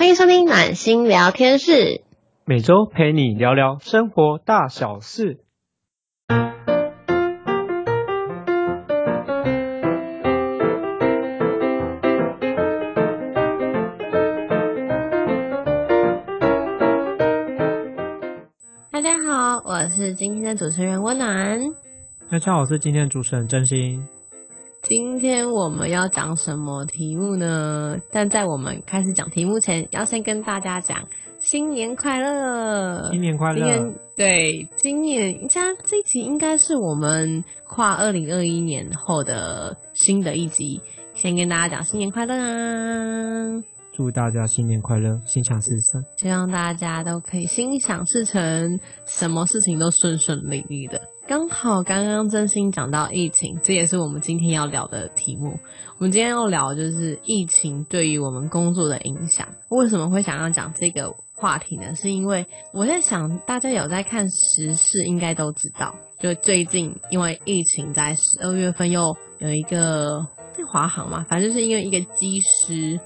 欢迎收听暖心聊天室，每周陪你聊聊生活大小事。大家好，我是今天的主持人温暖。大家好，我是今天的主持人真心。今天我们要讲什么题目呢？但在我们开始讲题目前，要先跟大家讲新年快乐！新年快乐！今年对，今年加这一集应该是我们跨二零二一年后的新的一集，先跟大家讲新年快乐啊！祝大家新年快乐，心想事成。希望大家都可以心想事成，什么事情都顺顺利利的。刚好刚刚真心讲到疫情，这也是我们今天要聊的题目。我们今天要聊就是疫情对于我们工作的影响。为什么会想要讲这个话题呢？是因为我在想，大家有在看时事，应该都知道，就最近因为疫情，在十二月份又有一个。华航嘛，反正就是因为一个机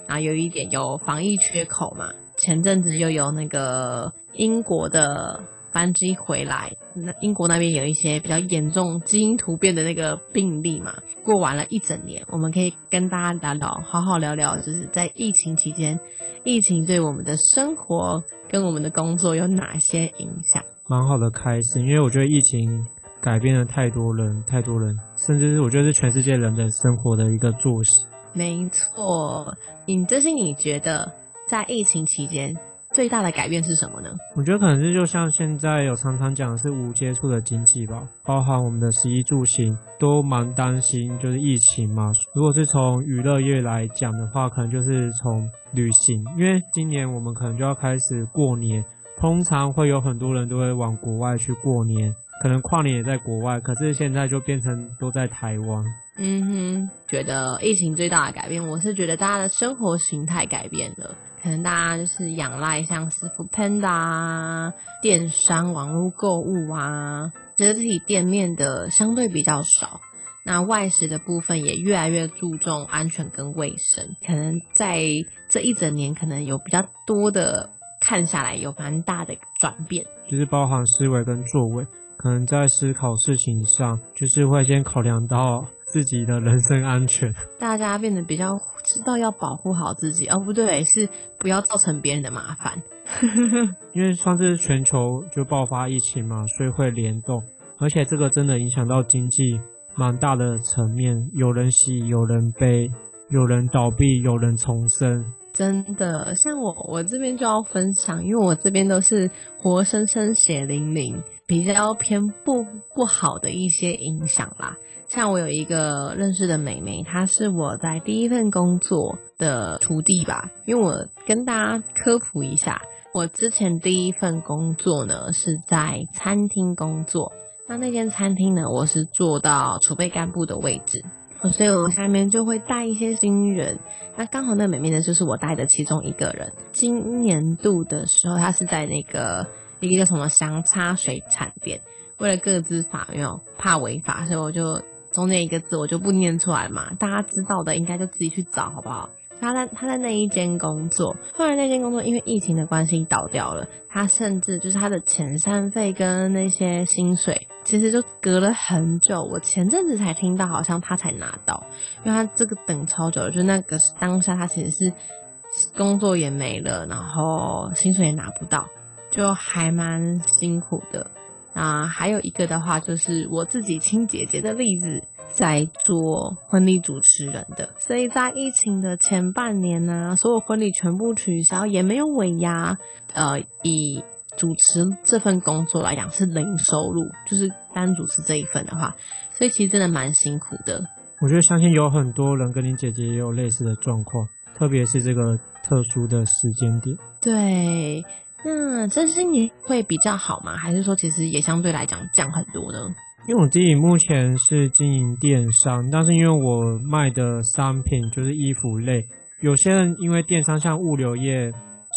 啊，有一点有防疫缺口嘛。前阵子又有那个英国的班机回来，那英国那边有一些比较严重基因突变的那个病例嘛。过完了一整年，我们可以跟大家聊聊，好好聊聊，就是在疫情期间，疫情对我们的生活跟我们的工作有哪些影响？蛮好的开始，因为我觉得疫情。改变了太多人，太多人，甚至是我觉得是全世界人的生活的一个作息。没错，你这是你觉得在疫情期间最大的改变是什么呢？我觉得可能是就像现在有常常讲的是无接触的经济吧，包含我们的食衣住行都蛮担心，就是疫情嘛。如果是从娱乐业来讲的话，可能就是从旅行，因为今年我们可能就要开始过年，通常会有很多人都会往国外去过年。可能跨年也在国外，可是现在就变成都在台湾。嗯哼，觉得疫情最大的改变，我是觉得大家的生活形态改变了。可能大家就是仰赖像师傅 Panda 啊、电商、网络购物啊，实体店面的相对比较少。那外食的部分也越来越注重安全跟卫生。可能在这一整年，可能有比较多的看下来，有蛮大的转变，就是包含思维跟座位。可能在思考事情上，就是会先考量到自己的人身安全。大家变得比较知道要保护好自己，哦，不对，是不要造成别人的麻烦。因为上次全球就爆发疫情嘛，所以会联动，而且这个真的影响到经济蛮大的层面，有人喜，有人悲，有人倒闭，有人重生。真的，像我，我这边就要分享，因为我这边都是活生生血淋淋。比较偏不不好的一些影响啦，像我有一个认识的美眉，她是我在第一份工作的徒弟吧。因为我跟大家科普一下，我之前第一份工作呢是在餐厅工作，那那间餐厅呢，我是坐到储备干部的位置，所以我下面就会带一些新人。那刚好那美眉呢，就是我带的其中一个人。今年度的时候，他是在那个。一个叫什么祥差水产店，为了各自法没有怕违法，所以我就中间一个字我就不念出来嘛，大家知道的应该就自己去找好不好？他在他在那一间工作，后来那间工作因为疫情的关系倒掉了，他甚至就是他的遣散费跟那些薪水，其实就隔了很久，我前阵子才听到，好像他才拿到，因为他这个等超久了，就那个当下他其实是工作也没了，然后薪水也拿不到。就还蛮辛苦的啊，还有一个的话就是我自己亲姐姐的例子，在做婚礼主持人的，所以在疫情的前半年呢，所有婚礼全部取消，也没有尾牙，呃，以主持这份工作来讲是零收入，就是单主持这一份的话，所以其实真的蛮辛苦的。我觉得相信有很多人跟你姐姐也有类似的状况，特别是这个特殊的时间点。对。那这些年会比较好吗？还是说其实也相对来讲降很多呢？因为我自己目前是经营电商，但是因为我卖的商品就是衣服类，有些人因为电商像物流业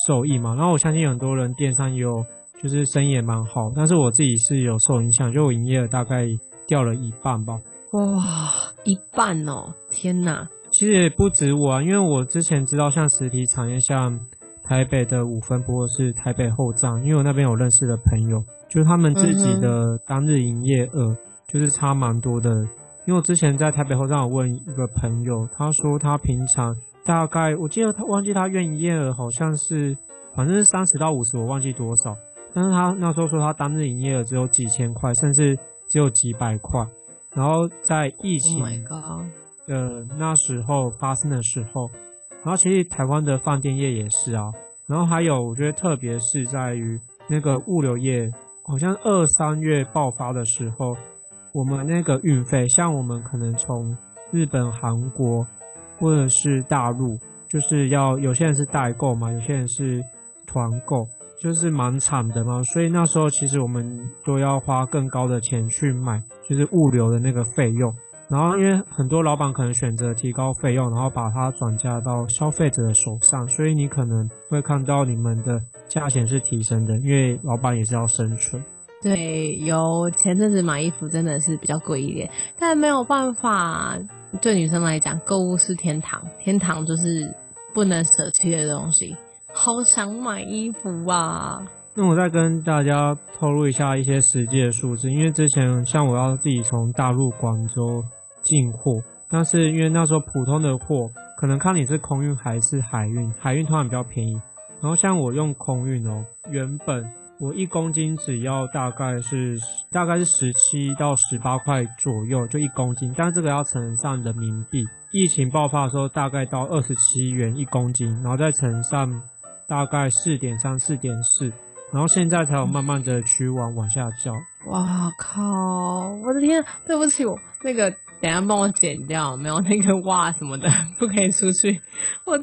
受益嘛，然后我相信很多人电商有就是生意也蛮好，但是我自己是有受影响，就我营业额大概掉了一半吧。哇，一半哦！天哪，其实也不止我啊，因为我之前知道像实体产业像。台北的五分或者是台北后站，因为我那边有认识的朋友，就是他们自己的当日营业额就是差蛮多的。因为我之前在台北后站，我问一个朋友，他说他平常大概，我记得他忘记他月营业额好像是，反正是三十到五十，我忘记多少。但是他那时候说他当日营业额只有几千块，甚至只有几百块。然后在疫情的那时候发生的时候，然后其实台湾的饭店业也是啊。然后还有我觉得特别是在于那个物流业，好像二三月爆发的时候，我们那个运费，像我们可能从日本、韩国或者是大陆，就是要有些人是代购嘛，有些人是团购。就是蛮惨的嘛，所以那时候其实我们都要花更高的钱去买，就是物流的那个费用。然后因为很多老板可能选择提高费用，然后把它转嫁到消费者的手上，所以你可能会看到你们的价钱是提升的，因为老板也是要生存。对，有前阵子买衣服真的是比较贵一点，但没有办法，对女生来讲，购物是天堂，天堂就是不能舍弃的东西。好想买衣服啊！那我再跟大家透露一下一些实际的数字，因为之前像我要自己从大陆广州进货，但是因为那时候普通的货可能看你是空运还是海运，海运通常比较便宜。然后像我用空运哦，原本我一公斤只要大概是大概是十七到十八块左右，就一公斤，但这个要乘上人民币。疫情爆发的时候大概到二十七元一公斤，然后再乘上。大概四点三、四点四，然后现在才有慢慢的趋往往下降。哇靠！我的天，对不起，我那个等下帮我剪掉，没有那个哇什么的，不可以出去。我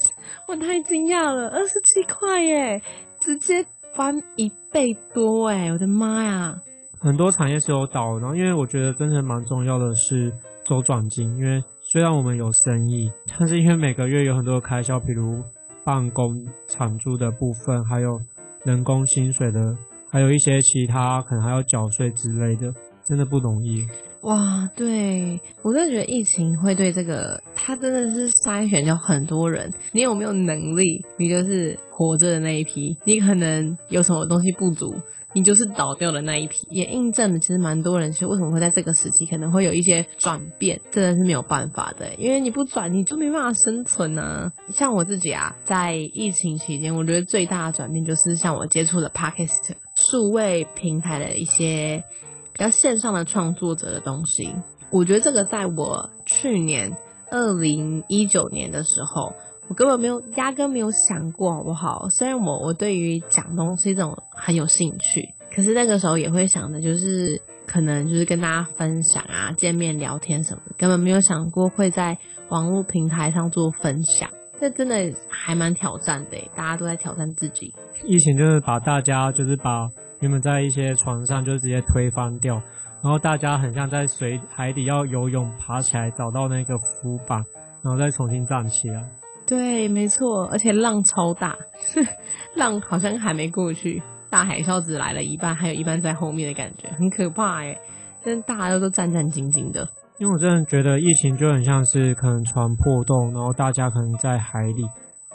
我太惊讶了，二十七块耶，直接翻一倍多哎！我的妈呀！很多产业是有倒，然后因为我觉得真的蛮重要的是周转金，因为虽然我们有生意，但是因为每个月有很多开销，比如。办公产租的部分，还有人工薪水的，还有一些其他可能还要缴税之类的，真的不容易。哇，对我真的觉得疫情会对这个，它真的是筛选掉很多人。你有没有能力，你就是活着的那一批；你可能有什么东西不足。你就是倒掉的那一批，也印证了其实蛮多人其实为什么会在这个时期可能会有一些转变，真的是没有办法的，因为你不转你就没办法生存啊。像我自己啊，在疫情期间，我觉得最大的转变就是像我接触的 Podcast 数位平台的一些比较线上的创作者的东西，我觉得这个在我去年二零一九年的时候。我根本没有，压根没有想过，好不好？虽然我我对于讲东西这种很有兴趣，可是那个时候也会想的，就是可能就是跟大家分享啊，见面聊天什么的，根本没有想过会在网络平台上做分享。这真的还蛮挑战的，大家都在挑战自己。疫情就是把大家就是把原本在一些床上就直接推翻掉，然后大家很像在水海底要游泳，爬起来找到那个浮板，然后再重新站起来。对，没错，而且浪超大，浪好像还没过去，大海啸只来了一半，还有一半在后面的感觉，很可怕哎！真的大家都战战兢兢的。因为我真的觉得疫情就很像是可能船破洞，然后大家可能在海里，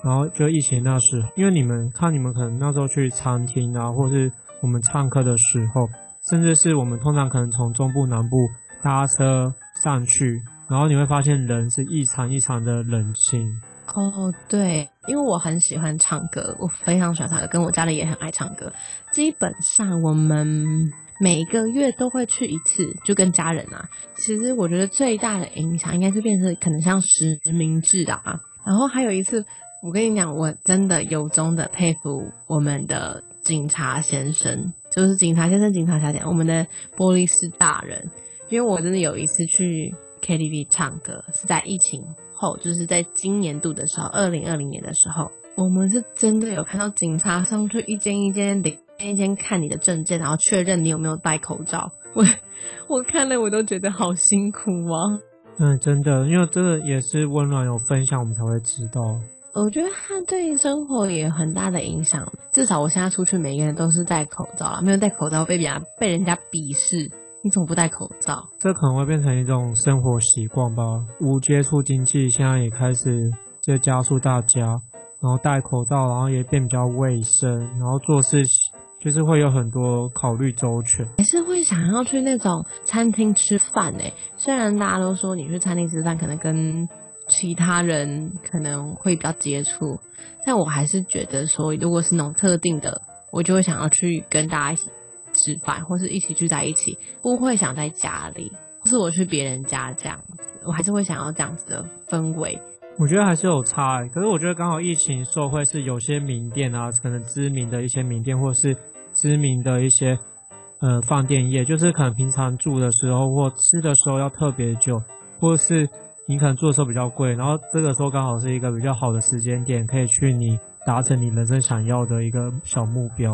然后就疫情那时，因为你们看你们可能那时候去餐厅啊，或是我们唱歌的时候，甚至是我们通常可能从中部南部搭车上去，然后你会发现人是异常异常的冷清。哦，对，因为我很喜欢唱歌，我非常喜欢唱歌，跟我家里也很爱唱歌。基本上我们每个月都会去一次，就跟家人啊。其实我觉得最大的影响应该是变成可能像实名制的啊。然后还有一次，我跟你讲，我真的由衷的佩服我们的警察先生，就是警察先生、警察小姐，我们的玻璃是大人。因为我真的有一次去 KTV 唱歌，是在疫情。后就是在今年度的时候，二零二零年的时候，我们是真的有看到警察上去一间一间的，一间看你的证件，然后确认你有没有戴口罩。我我看了我都觉得好辛苦啊。嗯，真的，因为真的也是温暖有分享，我们才会知道。我觉得它对生活也有很大的影响。至少我现在出去，每个人都是戴口罩了，没有戴口罩被别人被人家鄙视。你怎么不戴口罩？这可能会变成一种生活习惯吧。无接触经济现在也开始在加速大家，然后戴口罩，然后也变比较卫生，然后做事情就是会有很多考虑周全。还是会想要去那种餐厅吃饭诶，虽然大家都说你去餐厅吃饭可能跟其他人可能会比较接触，但我还是觉得说，如果是那种特定的，我就会想要去跟大家一起吃饭，或是一起聚在一起，不会想在家里，或是我去别人家这样子，我还是会想要这样子的氛围。我觉得还是有差，可是我觉得刚好疫情受惠是有些名店啊，可能知名的一些名店，或是知名的一些呃饭店业，就是可能平常住的时候或吃的时候要特别久，或是你可能住的时候比较贵，然后这个时候刚好是一个比较好的时间点，可以去你达成你人生想要的一个小目标。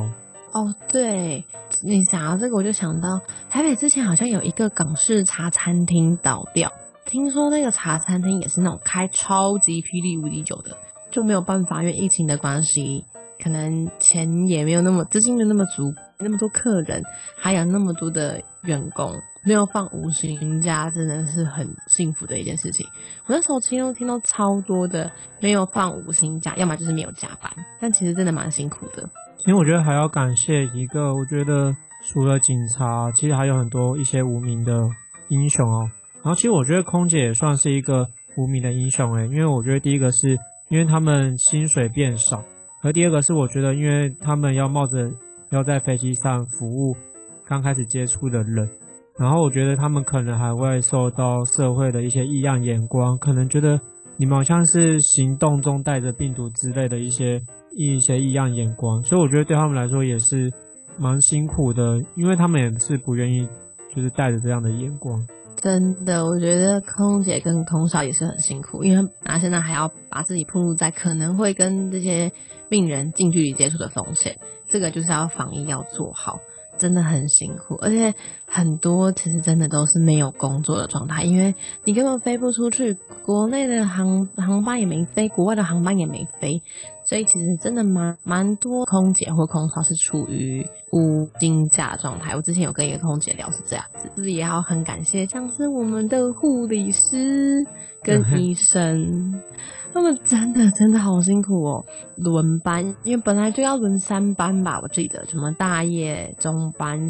哦，对你想到这个，我就想到台北之前好像有一个港式茶餐厅倒掉。听说那个茶餐厅也是那种开超级霹雳无敌酒的，就没有办法，因为疫情的关系，可能钱也没有那么资金没那么足，那么多客人，还有那么多的员工，没有放五星假，真的是很幸福的一件事情。我那时候听都听到超多的没有放五星假，要么就是没有加班，但其实真的蛮辛苦的。其实我觉得还要感谢一个，我觉得除了警察，其实还有很多一些无名的英雄哦。然后其实我觉得空姐也算是一个无名的英雄诶，因为我觉得第一个是因为他们薪水变少，而第二个是我觉得因为他们要冒着要在飞机上服务刚开始接触的人，然后我觉得他们可能还会受到社会的一些异样眼光，可能觉得你们好像是行动中带着病毒之类的一些一些异样眼光，所以我觉得对他们来说也是蛮辛苦的，因为他们也是不愿意就是带着这样的眼光。真的，我觉得空姐跟空少也是很辛苦，因为啊现在还要把自己暴露在可能会跟这些病人近距离接触的风险，这个就是要防疫要做好。真的很辛苦，而且很多其实真的都是没有工作的状态，因为你根本飞不出去，国内的航航班也没飞，国外的航班也没飞，所以其实真的蛮蛮多空姐或空少是处于无薪假状态。我之前有跟一个空姐聊是这样子，就是也要很感谢像是我们的护理师跟医生。他们真的真的好辛苦哦，轮班，因为本来就要轮三班吧，我记得什么大夜、中班、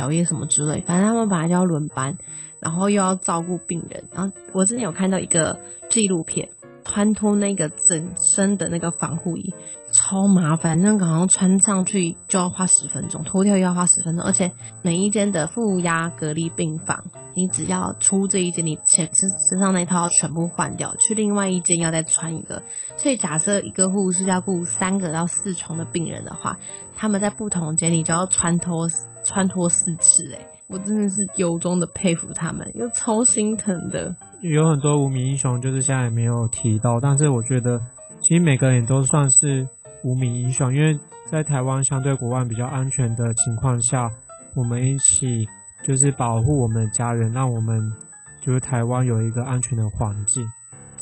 小夜什么之类，反正他们本来就要轮班，然后又要照顾病人。然后我之前有看到一个纪录片。穿脱那个整身的那个防护衣超麻烦，那个好像穿上去就要花十分钟，脱掉又要花十分钟，而且每一间的负压隔离病房，你只要出这一间，你前身身上那套全部换掉，去另外一间要再穿一个。所以假设一个护士要顾三个到四床的病人的话，他们在不同间你就要穿脱穿脱四次，哎，我真的是由衷的佩服他们，又超心疼的。有很多无名英雄，就是现在也没有提到，但是我觉得其实每个人都算是无名英雄，因为在台湾相对国外比较安全的情况下，我们一起就是保护我们的家人，让我们就是台湾有一个安全的环境。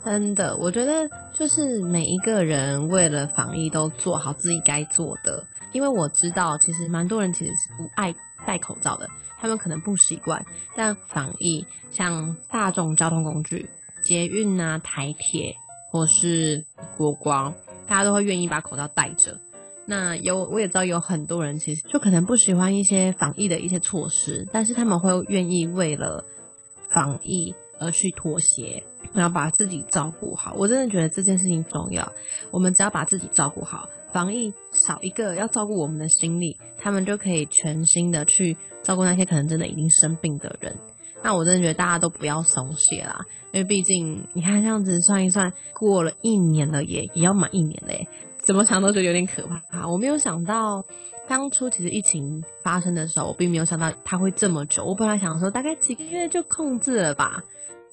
真的，我觉得就是每一个人为了防疫都做好自己该做的，因为我知道其实蛮多人其实是不爱戴口罩的。他们可能不习惯，但防疫像大众交通工具、捷运啊、台铁或是国光，大家都会愿意把口罩戴着。那有我也知道有很多人其实就可能不喜欢一些防疫的一些措施，但是他们会愿意为了防疫而去妥协，然后把自己照顾好。我真的觉得这件事情重要，我们只要把自己照顾好。防疫少一个要照顾我们的心理，他们就可以全心的去照顾那些可能真的已经生病的人。那我真的觉得大家都不要松懈啦，因为毕竟你看这样子算一算，过了一年了也也要满一年嘞，怎么想都觉得有点可怕。我没有想到当初其实疫情发生的时候，我并没有想到它会这么久。我本来想说大概几个月就控制了吧。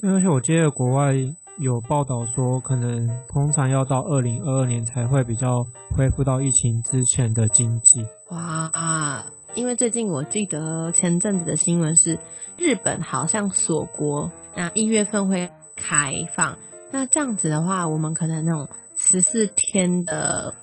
而且我记得国外。有报道说，可能通常要到二零二二年才会比较恢复到疫情之前的经济。哇，因为最近我记得前阵子的新闻是，日本好像锁国，那一月份会开放。那这样子的话，我们可能那种十四天的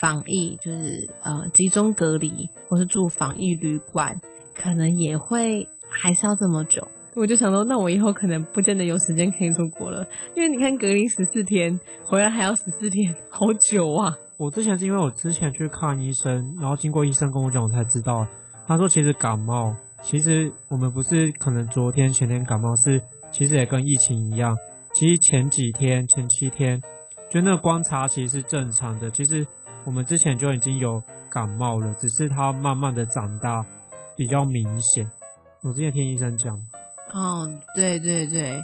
防疫，就是呃集中隔离或是住防疫旅馆，可能也会还是要这么久。我就想说，那我以后可能不见得有时间可以出国了，因为你看隔离十四天，回来还要十四天，好久啊！我之前是因为我之前去看医生，然后经过医生跟我讲，我才知道，他说其实感冒，其实我们不是可能昨天前天感冒，是其实也跟疫情一样，其实前几天前七天，就那个观察其实是正常的，其实我们之前就已经有感冒了，只是它慢慢的长大比较明显。我之前听医生讲。哦，对对对，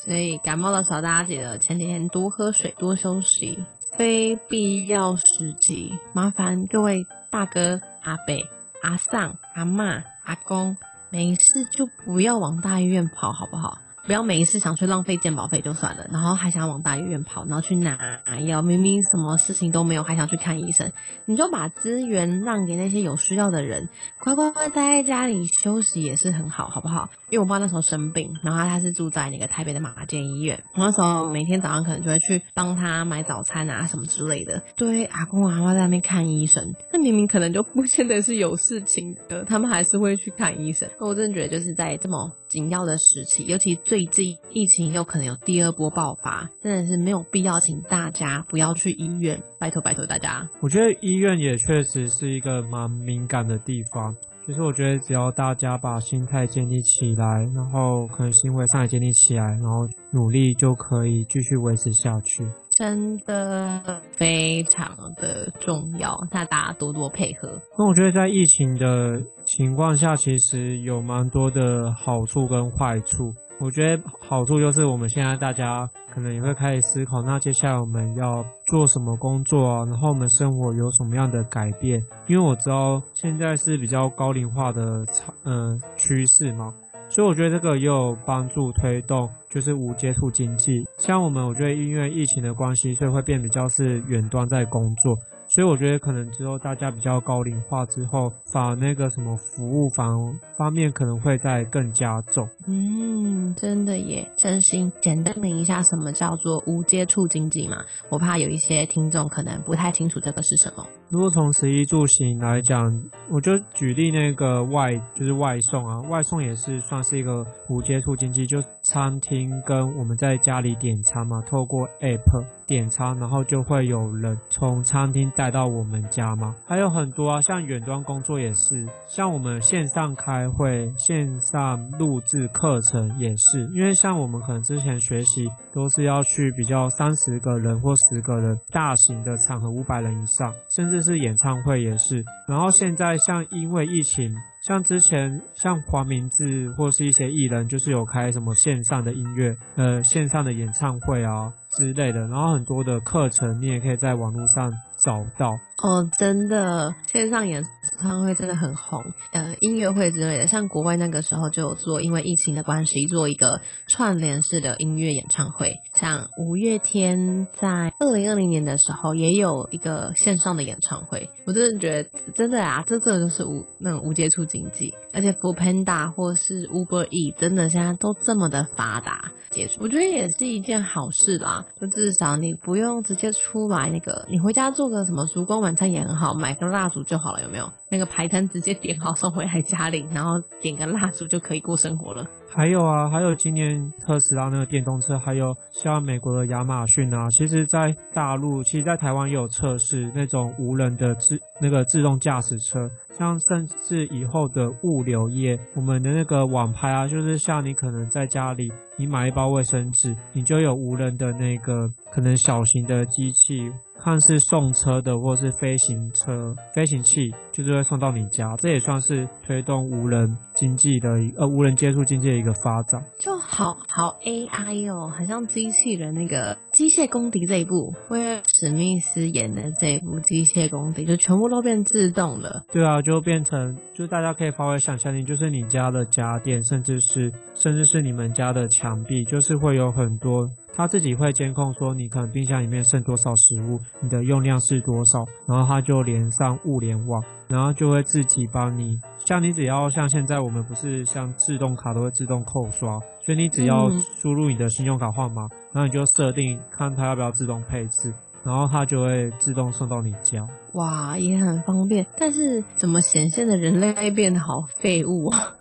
所以感冒的时候，大家记得前几天多喝水，多休息，非必要时期，麻烦各位大哥、阿伯、阿丧、阿妈、阿公，没事就不要往大医院跑，好不好？不要每一次想去浪费健保费就算了，然后还想往大医院跑，然后去拿药，明明什么事情都没有，还想去看医生，你就把资源让给那些有需要的人，乖乖乖待在家里休息也是很好，好不好？因为我爸那时候生病，然后他是住在那个台北的马健医院，我那时候每天早上可能就会去帮他买早餐啊什么之类的，对阿公阿妈在那边看医生，那明明可能就不见得是有事情的，他们还是会去看医生。那我真的觉得就是在这么紧要的时期，尤其。最近疫情又可能有第二波爆发，真的是没有必要，请大家不要去医院，拜托拜托大家。我觉得医院也确实是一个蛮敏感的地方，就是我觉得只要大家把心态建立起，然后可能是因为上海建立起来，然后努力就可以继续维持下去。真的非常的重要，那大家多多配合。那我觉得在疫情的情况下，其实有蛮多的好处跟坏处。我觉得好处就是我们现在大家可能也会开始思考，那接下来我们要做什么工作啊？然后我们生活有什么样的改变？因为我知道现在是比较高龄化的嗯趋势嘛，所以我觉得这个也有帮助推动，就是无接触经济。像我们，我觉得因为疫情的关系，所以会变比较是远端在工作。所以我觉得可能之后大家比较高龄化之后，反而那个什么服务方方面可能会再更加重。嗯，真的耶，真心简单明一下什我们叫做无接触经济嘛？我怕有一些听众可能不太清楚这个是什么。如果从食衣住行来讲，我就举例那个外就是外送啊，外送也是算是一个无接触经济，就餐厅跟我们在家里点餐嘛，透过 app 点餐，然后就会有人从餐厅带到我们家嘛。还有很多啊，像远端工作也是，像我们线上开会、线上录制课程也是，因为像我们可能之前学习都是要去比较三十个人或十个人大型的场合，五百人以上，甚至。是演唱会也是，然后现在像因为疫情，像之前像黄明志或是一些艺人，就是有开什么线上的音乐，呃，线上的演唱会啊之类的，然后很多的课程你也可以在网络上找到。哦，真的，线上演唱会真的很红，呃，音乐会之类的，像国外那个时候就有做，因为疫情的关系，做一个串联式的音乐演唱会。像五月天在二零二零年的时候也有一个线上的演唱会，我真的觉得真的啊，这这就是无那种无接触经济，而且 Food Panda 或是 Uber E 真的现在都这么的发达，接触我觉得也是一件好事啦，就至少你不用直接出来那个，你回家做个什么烛光晚。餐也很好，买个蜡烛就好了，有没有？那个排摊直接点好送回来家里，然后点个蜡烛就可以过生活了。还有啊，还有今年特斯拉那个电动车，还有像美国的亚马逊啊，其实在大陆，其实在台湾也有测试那种无人的自那个自动驾驶车。像甚至以后的物流业，我们的那个网拍啊，就是像你可能在家里，你买一包卫生纸，你就有无人的那个可能小型的机器，看是送车的或是飞行车、飞行器，就是会送到你家。这也算是推动无人经济的呃无人接触经济的一个发展。就好好 AI 哦，很像机器人那个机械公敌这一部，威尔史密斯演的这一部机械公敌，就全部都变自动了。对啊。就变成，就大家可以发挥想象力，就是你家的家电，甚至是甚至是你们家的墙壁，就是会有很多，它自己会监控说你可能冰箱里面剩多少食物，你的用量是多少，然后它就连上物联网，然后就会自己帮你，像你只要像现在我们不是像自动卡都会自动扣刷，所以你只要输入你的信用卡号码，然后你就设定看它要不要自动配置。然后它就会自动送到你家，哇，也很方便。但是怎么显现的人类变得好废物啊？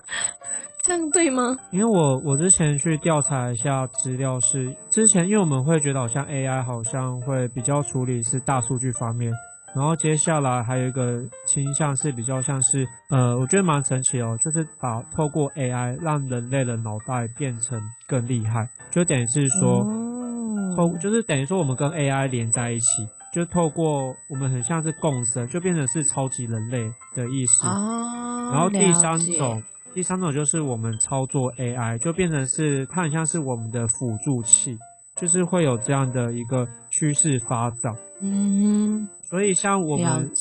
这样对吗？因为我我之前去调查一下资料是，之前因为我们会觉得好像 AI 好像会比较处理是大数据方面，然后接下来还有一个倾向是比较像是，呃，我觉得蛮神奇哦，就是把透过 AI 让人类的脑袋变成更厉害，就等于是说，透就是等于说我们跟 AI 连在一起，就透过我们很像是共生，就变成是超级人类的意思。哦，然后第三种。第三种就是我们操作 AI，就变成是它很像是我们的辅助器，就是会有这样的一个趋势发展。嗯，所以像我们，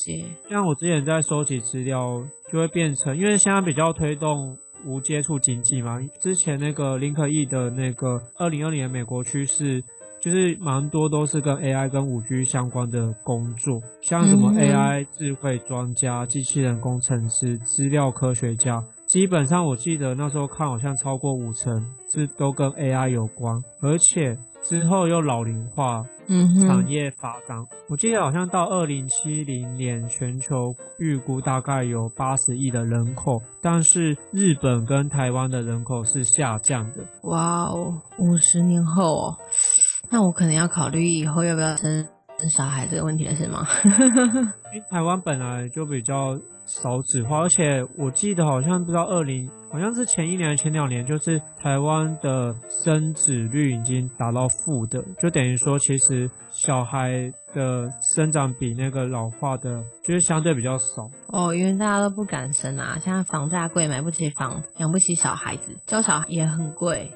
像我之前在收集资料，就会变成，因为现在比较推动无接触经济嘛。之前那个林可义的那个二零二零年美国趋势，就是蛮多都是跟 AI 跟五 G 相关的工作，像什么 AI 智慧专家、机器人工程师、资料科学家。基本上我记得那时候看好像超过五成是都跟 AI 有关，而且之后又老龄化，嗯，产业发展，我记得好像到二零七零年全球预估大概有八十亿的人口，但是日本跟台湾的人口是下降的。哇哦，五十年后哦，那我可能要考虑以后要不要生生小孩这个问题了，是吗？因为台湾本来就比较。少子化，而且我记得好像不知道二零，好像是前一年前两年，就是台湾的生子率已经达到负的，就等于说其实小孩的生长比那个老化的，就是相对比较少。哦，因为大家都不敢生啊，现在房价贵，买不起房，养不起小孩子，教小孩也很贵，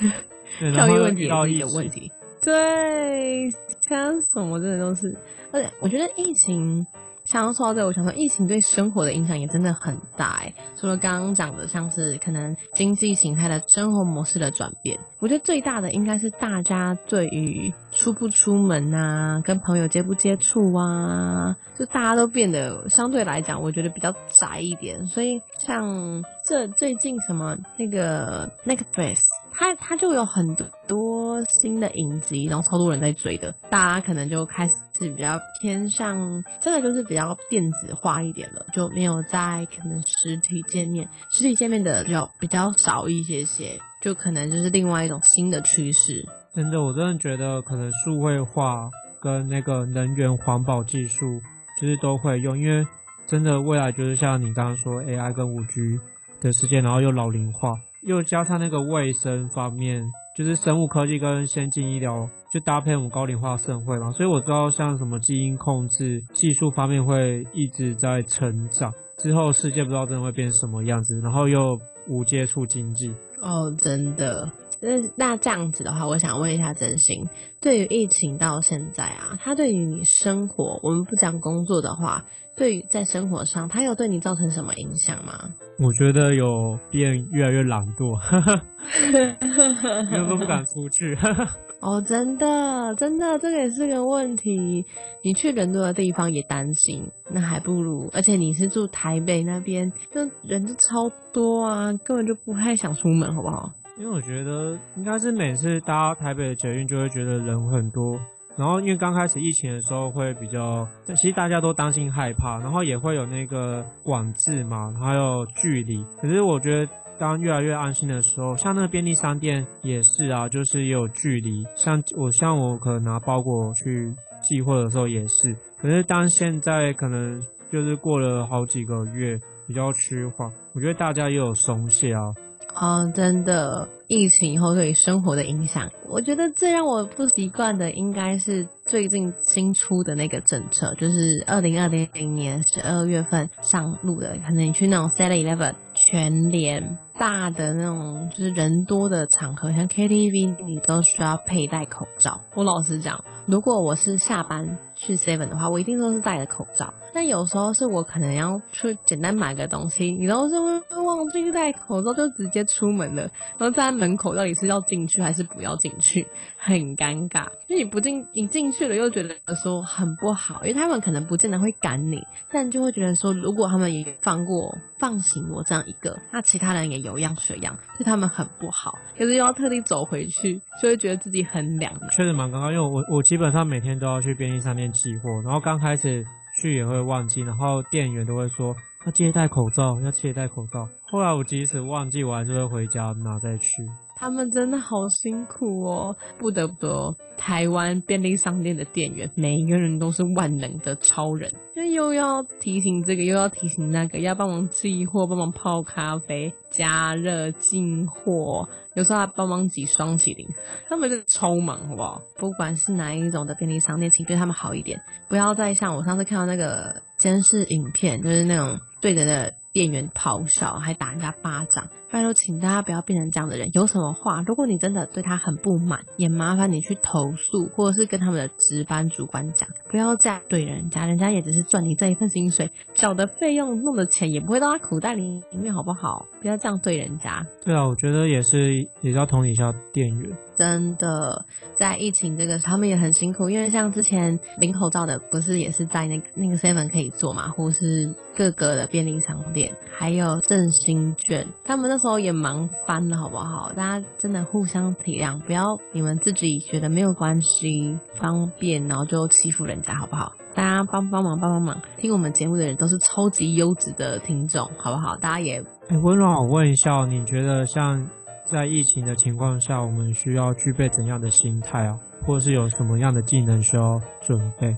教育问题也是一个问题。对，现在什么真的都是，而且我觉得疫情。想要说到这，我想说，疫情对生活的影响也真的很大哎。除了刚刚讲的，像是可能经济形态的生活模式的转变，我觉得最大的应该是大家对于出不出门啊，跟朋友接不接触啊，就大家都变得相对来讲，我觉得比较宅一点。所以像这最近什么那个那个 face，它它就有很多新的影集，然后超多人在追的，大家可能就开始。是比较偏向，真的就是比较电子化一点了，就没有在可能实体见面，实体见面的就比较少一些些，就可能就是另外一种新的趋势。真的，我真的觉得可能数位化跟那个能源环保技术，就是都会用，因为真的未来就是像你刚刚说 AI 跟五 G 的时间，然后又老龄化，又加上那个卫生方面。就是生物科技跟先进医疗就搭配我们高龄化社会嘛，所以我知道像什么基因控制技术方面会一直在成长，之后世界不知道真的会变什么样子，然后又无接触经济哦，真的。那那这样子的话，我想问一下真心，对于疫情到现在啊，它对于你生活，我们不讲工作的话。对于在生活上，它有对你造成什么影响吗？我觉得有变越来越懒惰，因为都不敢出去。哦，真的，真的，这个也是个问题。你去人多的地方也担心，那还不如，而且你是住台北那边，那人就超多啊，根本就不太想出门，好不好？因为我觉得应该是每次搭台北的捷运，就会觉得人很多。然后因为刚开始疫情的时候会比较，其实大家都担心害怕，然后也会有那个管制嘛，还有距离。可是我觉得当越来越安心的时候，像那个便利商店也是啊，就是也有距离。像我像我可能拿包裹去寄货的时候也是。可是当现在可能就是过了好几个月比较趋缓，我觉得大家也有松懈啊。啊，真的，疫情以后对生活的影响，我觉得最让我不习惯的应该是最近新出的那个政策，就是二零二零年十二月份上路的，可能你去那种 Seven Eleven 全联大的那种就是人多的场合，像 KTV，你都需要佩戴口罩。我老实讲，如果我是下班去 Seven 的话，我一定都是戴着口罩。但有时候是我可能要去简单买个东西，你都是会忘记戴口罩，就直接出门了，然后站在门口到底是要进去还是不要进去，很尴尬。因为你不进，你进去了又觉得说很不好，因为他们可能不见得会赶你，但就会觉得说，如果他们也放过、放行我这样一个，那其他人也有样学样，对他们很不好。可是又要特地走回去，就会觉得自己很凉。确实蛮尴尬，因为我我基本上每天都要去便利商店寄货，然后刚开始。去也会忘记，然后店员都会说：“要记得戴口罩，要记得戴口罩。后来我即使忘记，我还是会回家拿再去。他们真的好辛苦哦，不得不说，台湾便利商店的店员每一个人都是万能的超人，因为又要提醒这个，又要提醒那个，要帮忙寄货，帮忙泡咖啡、加热、进货，有时候还帮忙挤双麒麟，他们超忙，好不好？不管是哪一种的便利商店，请对他们好一点，不要再像我上次看到那个监视影片，就是那种对着的。店员咆哮，还打人家巴掌，拜托，请大家不要变成这样的人。有什么话，如果你真的对他很不满，也麻烦你去投诉，或者是跟他们的值班主管讲，不要这样对人家，人家也只是赚你这一份薪水，缴的费用弄的钱也不会到他口袋里里面，好不好？不要这样对人家。对啊，我觉得也是，也要同理一下店员。真的，在疫情这个，他们也很辛苦，因为像之前领口罩的，不是也是在那那个 seven 可以做嘛，或是各个的便利商店，还有振兴券，他们那时候也忙翻了，好不好？大家真的互相体谅，不要你们自己觉得没有关系、方便，然后就欺负人家，好不好？大家帮帮忙，帮帮忙！听我们节目的人都是超级优质的听众，好不好？大家也，哎，温柔，我问一下，你觉得像？在疫情的情况下，我们需要具备怎样的心态啊，或是有什么样的技能需要准备？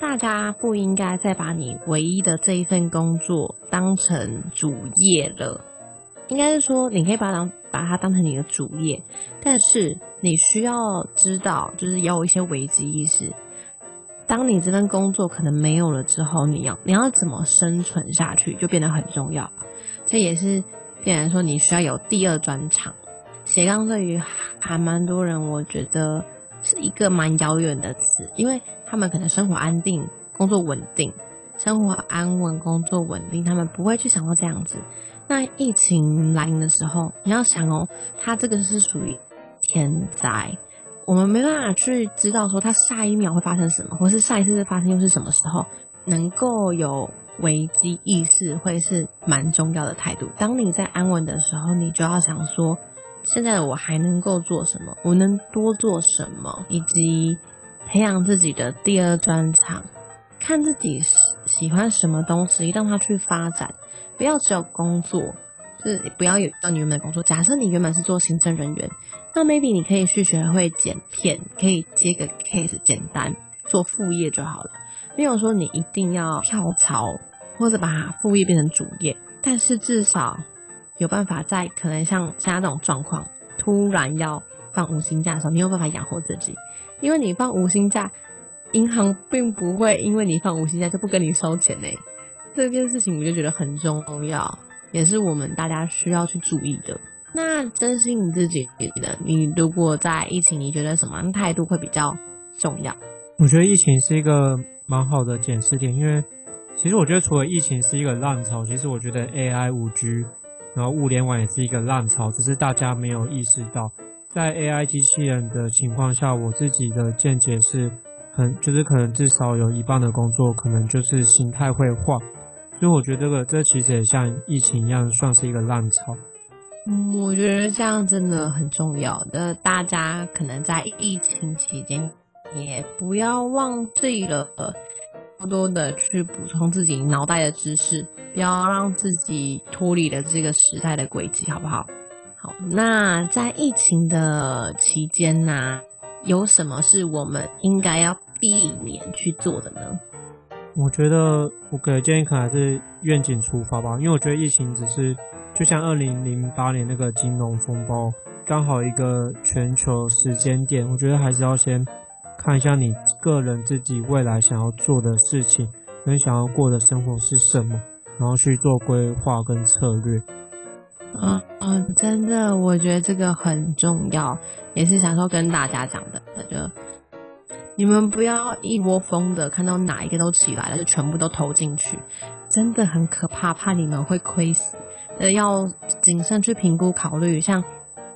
大家不应该再把你唯一的这一份工作当成主业了。应该是说，你可以把它把它当成你的主业，但是你需要知道，就是要有一些危机意识。当你这份工作可能没有了之后，你要你要怎么生存下去，就变得很重要。这也是。必然说你需要有第二专长，斜杠对于还蛮多人，我觉得是一个蛮遥远的词，因为他们可能生活安定，工作稳定，生活安稳，工作稳定，他们不会去想到这样子。那疫情来临的时候，你要想哦，它这个是属于天灾，我们没办法去知道说它下一秒会发生什么，或是下一次发生又是什么时候，能够有。危机意识会是蛮重要的态度。当你在安稳的时候，你就要想说，现在我还能够做什么？我能多做什么？以及培养自己的第二专长，看自己喜欢什么东西，让他去发展。不要只有工作，就是不要有到你原本的工作。假设你原本是做行政人员，那 maybe 你可以去学会剪片，可以接个 case，简单做副业就好了。没有说你一定要跳槽。或者把副业变成主业，但是至少有办法在可能像现在这种状况，突然要放无薪假的时候，你有办法养活自己。因为你放无薪假，银行并不会因为你放无薪假就不跟你收钱呢。这件事情我就觉得很重要，也是我们大家需要去注意的。那珍惜你自己的，你如果在疫情，你觉得什么态度会比较重要？我觉得疫情是一个蛮好的检视点，因为。其实我觉得，除了疫情是一个浪潮，其实我觉得 AI、五 G，然后物联网也是一个浪潮，只是大家没有意识到。在 AI 机器人的情况下，我自己的见解是，很就是可能至少有一半的工作可能就是形态会换，所以我觉得这个这其实也像疫情一样，算是一个浪潮。嗯，我觉得这样真的很重要。的大家可能在疫情期间，也不要忘记了。多多的去补充自己脑袋的知识，不要让自己脱离了这个时代的轨迹，好不好？好，那在疫情的期间呢，有什么是我们应该要避免去做的呢？我觉得我给的建议可能还是愿景出发吧，因为我觉得疫情只是就像二零零八年那个金融风暴，刚好一个全球时间点，我觉得还是要先。看一下你个人自己未来想要做的事情，跟想要过的生活是什么，然后去做规划跟策略。嗯嗯，真的，我觉得这个很重要，也是想说跟大家讲的，就你们不要一窝蜂的看到哪一个都起来了就全部都投进去，真的很可怕，怕你们会亏死。呃，要谨慎去评估考虑，像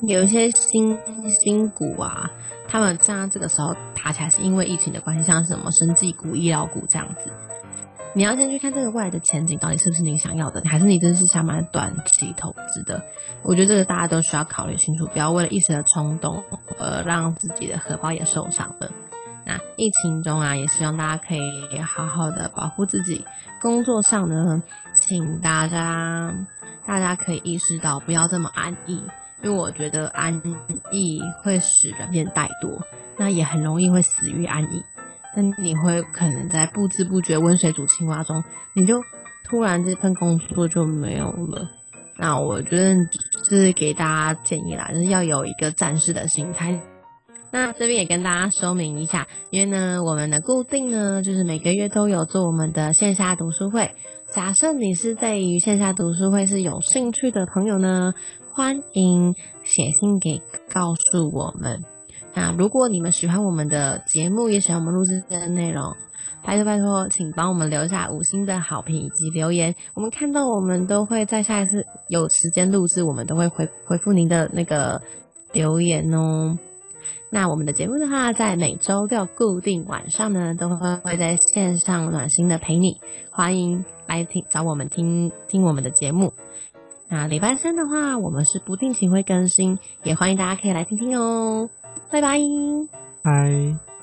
有一些新新股啊。他们像这个时候爬起来，是因为疫情的关系，像什么生技股、医疗股这样子。你要先去看这个未来的前景到底是不是你想要的，还是你真是想买短期投资的？我觉得这个大家都需要考虑清楚，不要为了一时的冲动而让自己的荷包也受伤了。那疫情中啊，也希望大家可以好好的保护自己。工作上呢，请大家大家可以意识到不要这么安逸，因为我觉得安逸会使人变怠惰，那也很容易会死于安逸。那你会可能在不知不觉温水煮青蛙中，你就突然这份工作就没有了。那我觉得是给大家建议啦，就是要有一个战士的心态。那这边也跟大家说明一下，因为呢，我们的固定呢，就是每个月都有做我们的线下读书会。假设你是对于线下读书会是有兴趣的朋友呢，欢迎写信给告诉我们。那如果你们喜欢我们的节目，也喜欢我们录制的内容，拜托拜托，请帮我们留下五星的好评以及留言。我们看到我们都会在下一次有时间录制，我们都会回回复您的那个留言哦。那我们的节目的话，在每周六固定晚上呢，都会会在线上暖心的陪你，欢迎来听找我们听听我们的节目。那礼拜三的话，我们是不定期会更新，也欢迎大家可以来听听哦。拜拜。拜。